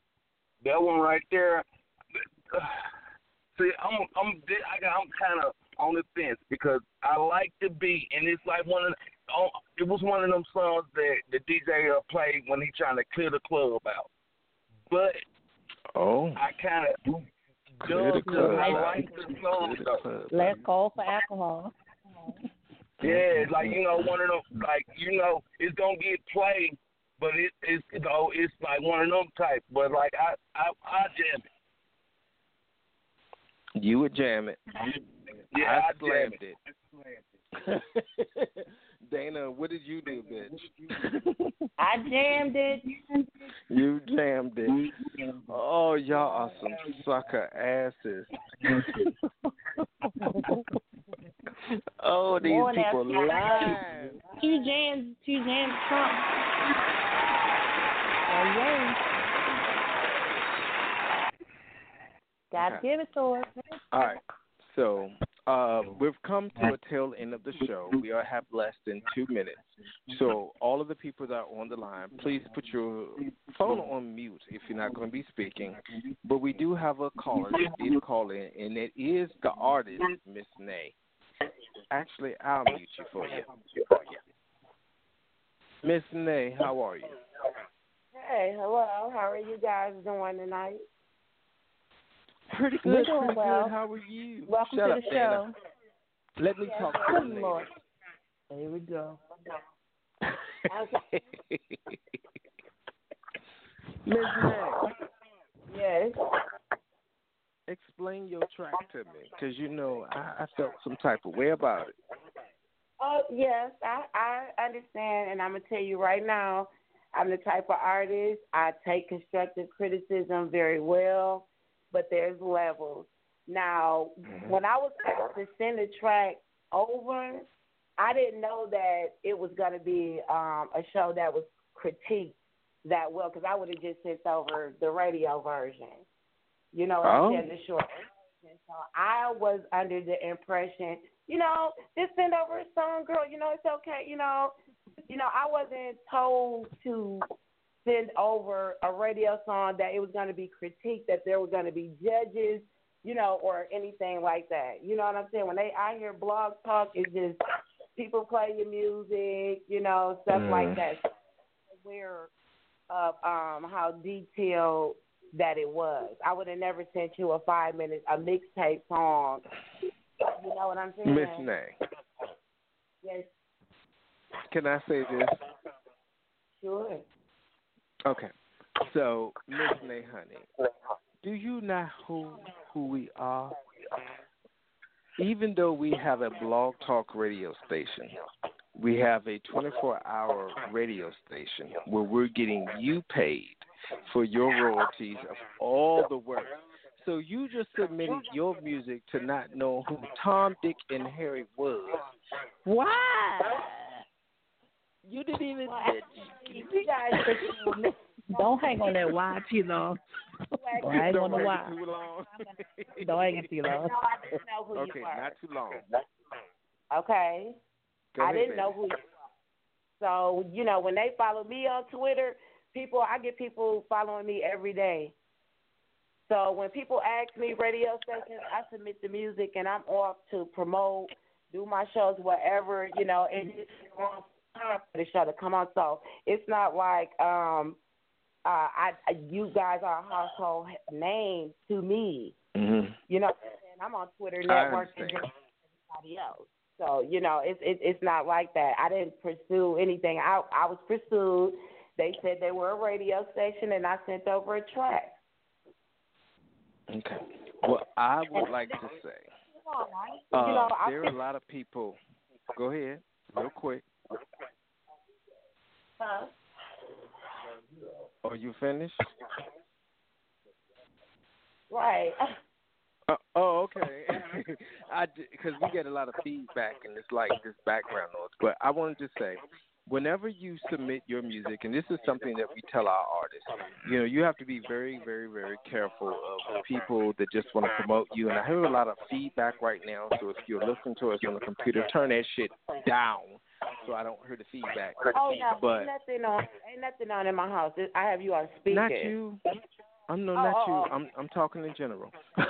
that one right there. See, I'm I'm I, I'm kind of on the fence because I like the beat, and it's like one of the, oh, it was one of them songs that the DJ uh, played when he trying to clear the club out. But Oh, I kind of clear the club. I out. like the song Clear though. club Last call for alcohol. Yeah, it's like you know, one of them, like you know, it's gonna get played, but it, it's you know, it's like one of them type. But like I, I, I jam it. You would jam it. it. Yeah, I, I jam slammed it. it. Dana, what did you do, bitch? I jammed it. you jammed it. Oh, y'all are some sucker asses. oh, these people lying. Two jams, two jams, Trump. Oh yeah. Gotta Okay. give it to her. All right. So uh, we've come to a tail end of the show. We are, have less than two minutes. So all of the people that are on the line, please put your phone on mute if you're not going to be speaking. But we do have a caller that did call in, and it is the artist, Miss Nay. Actually, I'll mute you for you. Miss Nay, how are you? Hey, hello. How are you guys doing tonight? Pretty good. Pretty good. How are you? Welcome Shut to up, the show. Let me talk to you Good later. Lord. Here we go. Okay. Miss Yes. explain your track to me, because you know I, I felt some type of way about it. Oh yes, I I understand, and I'm gonna tell you right now, I'm the type of artist I take constructive criticism very well, but there's levels. Now, when I was asked to send a track over, I didn't know that it was gonna be um, a show that was critiqued that well, because I would have just sent over the radio version. You know, Oh. instead of the short version. So I was under the impression, you know, just send over a song, girl. You know, it's okay. You know, you know, I wasn't told to send over a radio song that it was going to be critiqued, that there were going to be judges, you know, or anything like that. You know what I'm saying? When they I hear blog talk, it's just people play your music, you know, stuff like Mm. that. Aware of um how detailed that it was. I would have never sent you a five minute a mixtape song. You know what I'm saying? Miss Nay, Yes, can I say this? sure. Okay. So, Miss Nay, honey, do you know who who we are? Even though we have a blog talk radio station, we have a 24 hour radio station where we're getting you paid for your royalties of all the work. So you just submitted your music to not know who Tom, Dick, and Harry was. Why? You didn't even. You guys Don't hang on that why too long. Don't hang on the Don't why. make it too long. Don't hang it too long. No, I didn't know who Okay, you were. not too long. Okay. Go I ahead, didn't baby. know who you were. So, you know, when they follow me on Twitter, people I get people following me every day. So when people ask me radio stations, I submit the music and I'm off to promote, do my shows, whatever, you know, and it's on time for the show to come on. So it's not like um uh I you guys are a household name to me. Mhm. You know what I'm on Twitter I network and just everybody else. So, you know, it's it, it's not like that. I didn't pursue anything. I I was pursued. They said they were a radio station and I sent over a track. Okay. Well, I would like to say, uh, there are a lot of people. Go ahead, real quick. Huh? Are you finished? Right. Uh, oh, okay. I because we get a lot of feedback and it's like this background noise. But I wanted to say, whenever you submit your music, and this is something that we tell our artists, you know, you have to be very, very, very careful of people that just want to promote you. And I hear a lot of feedback right now. So if you're listening to us on the computer, turn that shit down so I don't hear the feedback. Oh no, but ain't nothing on ain't nothing on in my house. I have you on speaker. not you. I'm no, Oh, not oh, you. oh. I'm I'm talking in general.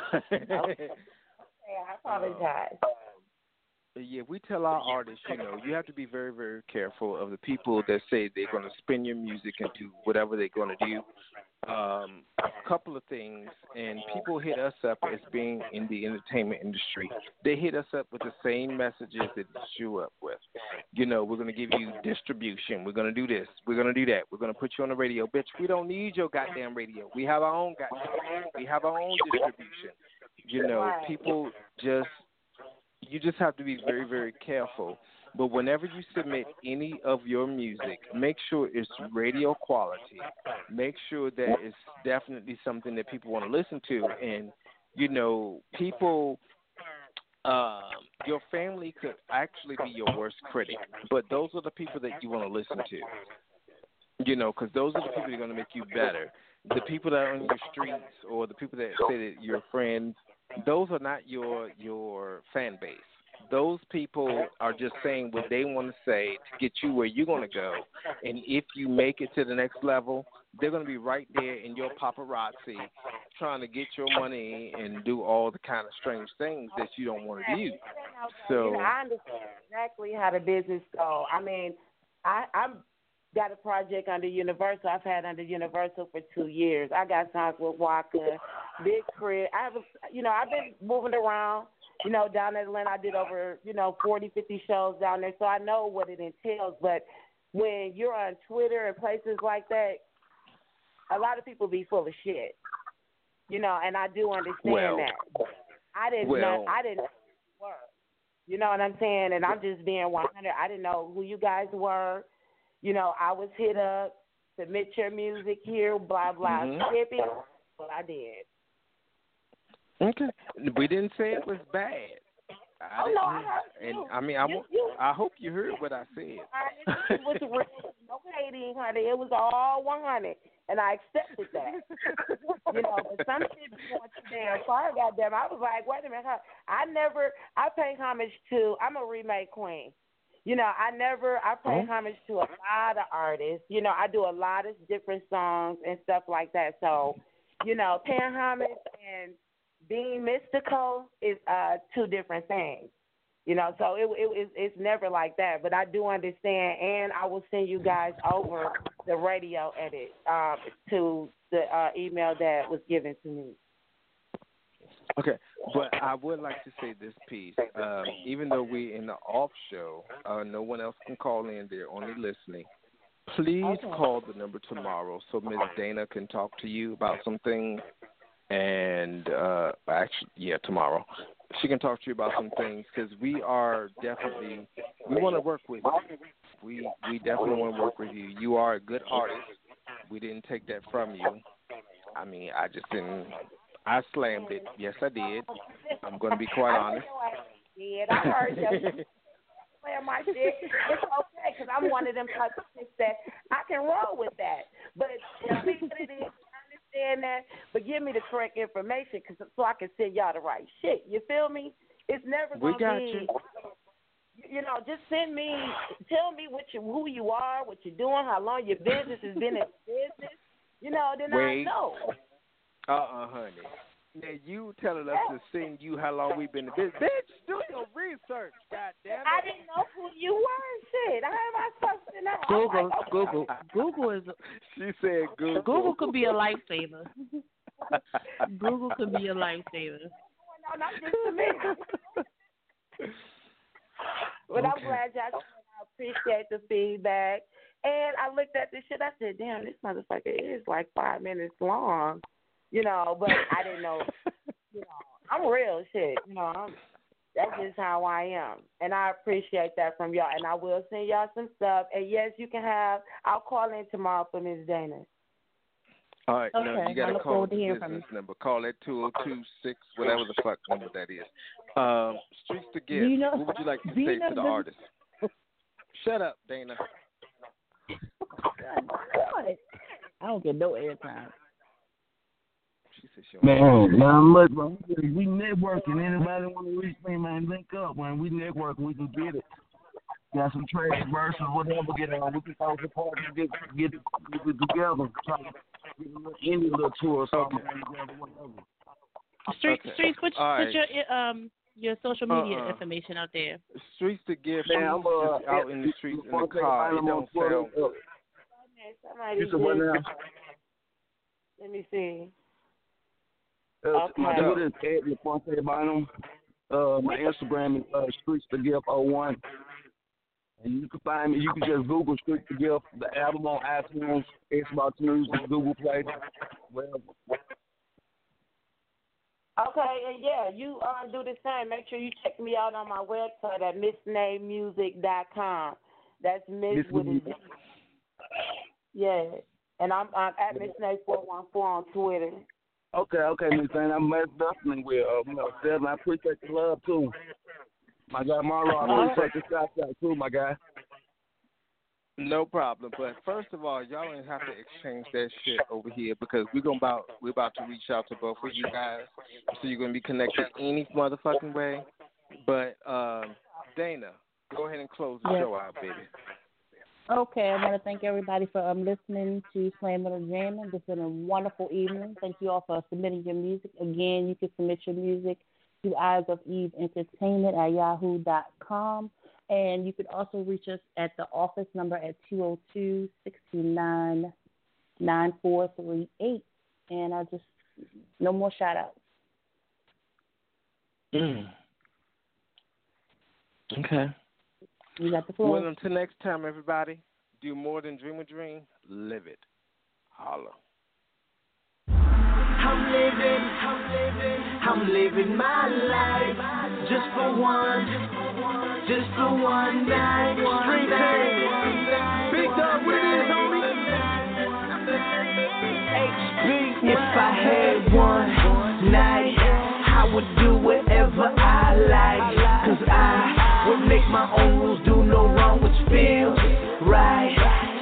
Okay, I apologize. Uh, Yeah, we tell our artists, you know, you have to be very, very careful of the people that say they're going to spin your music and do whatever they're going to do. Um, a couple of things, and people hit us up as being in the entertainment industry. They hit us up with the same messages that you up with. You know, we're going to give you distribution. We're going to do this. We're going to do that. We're going to put you on the radio. Bitch, we don't need your goddamn radio. We have our own goddamn. We have our own distribution. You know, people just you just have to be very, very careful. But whenever you submit any of your music, make sure it's radio quality. Make sure that it's definitely something that people want to listen to. And, you know, people, um, your family could actually be your worst critic. But those are the people that you want to listen to. You know, because those are the people that are going to make you better. The people that are on your streets or the people that say that you're friends, those are not your your fan base. Those people are just saying what they want to say to get you where you're going to go. And if you make it to the next level, they're going to be right there in your paparazzi trying to get your money and do all the kind of strange things that you don't want to do. So, I understand exactly how the business go. I mean, I I'm got a project under Universal. I've had under Universal for two years. I got songs with Waka, Big Crit. I have, a, you know, I've been moving around. You know, down in Atlanta, I did over, you know, forty, fifty shows down there, so I know what it entails. But when you're on Twitter and places like that, a lot of people be full of shit. You know, and I do understand Well, that. I didn't well- know. I didn't know who you were. You know what I'm saying? And I'm just being 100. I didn't know who you guys were. You know, I was hit up, submit your music here, blah blah, mm-hmm. skip it. What I did. Okay. We didn't say it was bad. I Oh, no, I heard and you. I mean, I, You- you- I hope you heard what I said. It was real. No hating, honey. It was all 100, and I accepted that. you know, but some shit going too damn far. Goddamn, I was like, wait a minute. huh? I never. I pay homage to. I'm a remake queen. You know, I never. I pay Oh. homage to a lot of artists. You know, I do a lot of different songs and stuff like that. So, you know, paying homage and being mystical is uh two different things. You know, so it, it it's, it's never like that. But I do understand, and I will send you guys over the radio edit um, to the uh, email that was given to me. Okay, but I would like to say this piece. Um, even though we're in the off show, uh, no one else can call in. They're only listening. Please call the number tomorrow so Ms. Dana can talk to you about something. And uh, actually, yeah, tomorrow she can talk to you about some things because we are definitely we want to work with you. We we definitely want to work with you. You are a good artist. We didn't take that from you. I mean, I just didn't. I slammed it. Yes, I did. I'm going to be quite honest. did. I heard you playing my shit. It's okay because I'm one of them type of chicks that I can roll with that. But tell me what it is. I understand that, but give me the correct information 'cause so I can send y'all the right shit. You feel me? It's never gonna got be. you. You know, just send me, tell me what you, who you are, what you're doing, how long your business has been in business. You know, then Wait. I know. Uh uh honey. Now you telling us to send you how long we've been in business. Bitch, do your research. God damn it. I didn't know who you were. Shit, how am I supposed to know? Google, like, okay. Google, Google is She said Google. Google could be a lifesaver. Google could be a lifesaver. No, not just to me. But I'm Okay. glad y'all. I appreciate the feedback. And I looked at this shit. I said, "Damn, this motherfucker is like five minutes long." You know, but I didn't know. You know, I'm real shit. You know, I'm, that's just how I am, and I appreciate that from y'all. And I will send y'all some stuff. And yes, you can have. I'll call in tomorrow for Miss Dana. All right, no, Okay, you got I to look call forward the to hearing from business number. Call that two zero two six, whatever the fuck number that is. Um, streets to give. you know- what would you like to do you say know to the the- artist? Shut up, Dana. What? I don't get no airtime. She said she Man, not much, bro. We networking. Anybody want to reach me, man, link up. When we network, we can get it. Got some trade versus whatever. Get on. We can talk to parties, get get get it together. Try to get a little any little tour or something. together, whatever. Street, Okay. streets, put, All put your um your social media Uh-uh. information out there. Streets to give. Man, I'm, uh, just out in the streets in the car. It don't Twitter. sound. Somebody You said what now? just- Let me see. Uh, My Okay. Twitter is at LaFonte Bynum. Uh, my Instagram is uh, Streets to Gift 01. And you can find me. You can just Google Streets to Gift, the album on iTunes, Xbox Music, Google Play, wherever. Okay, and yeah, you uh, do the same. Make sure you check me out on my website at missnamemusic.com. That's Miss with a Name- Yeah, and I'm, I'm at Miss Name four one four on Twitter. Okay, okay, Miss Zane. I'm most definitely with uh, you know, Devin. I appreciate the love too. My guy Marlo, I appreciate the shout out too, my guy. No problem. But first of all, y'all ain't have to exchange that shit over here because we're gonna about we're about to reach out to both of you guys, so you're gonna be connected any motherfucking way. But um, Dana, go ahead and close the Yes. show out, baby. Okay, I want to thank everybody for um, listening to Slam and Jamming. It's been a wonderful evening. Thank you all for submitting your music. Again, you can submit your music to Eyes of Eve Entertainment at yahoo.com. And you could also reach us at the office number at 202 629 9438. And I just, no more shout outs. Mm. Okay. You got the floor. Well, until next time, everybody. do more than dream a dream, live it. Holla. I'm living, I'm living, I'm living my life just for one, just for one night, one night. Big dog, what it is, homie? HB. If I had one night, I would do whatever I like. Cause I would make my own rules, do no wrong, which feels right.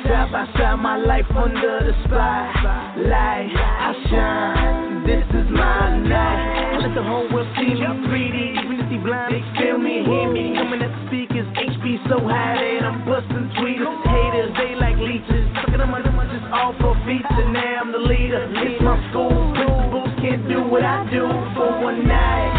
Side by side, my life under the spotlight. I shine, this is my night. I let the whole world see me 3D. Even if they blind, they feel me, hear me. Coming at the speakers, HB so high that I'm busting tweeters. Haters, they like leeches. Fucking them, I'm just all for feature. Now I'm the leader. It's my school. Principals can't do what I do for one night.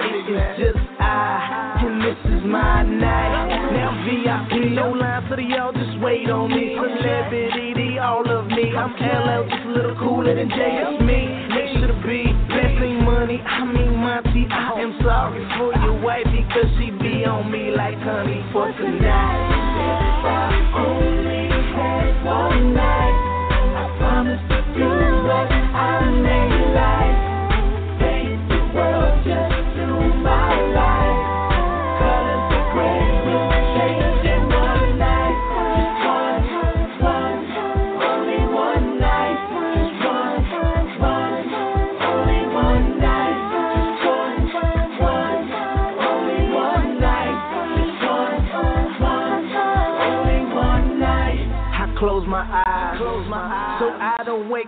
Suicide. But it is just I, and this is my night. Now VIP, no line for the y'all, just wait on me. Celebrity, they all of me. I'm LL, just a little cooler than Jay. It's me. Sure to be blessing money. I mean Monty. I am sorry for your wife because she be on me like honey for tonight.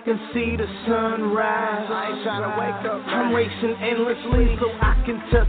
And see the sunrise. I ain't trying to wake up. I'm racing endlessly so I can touch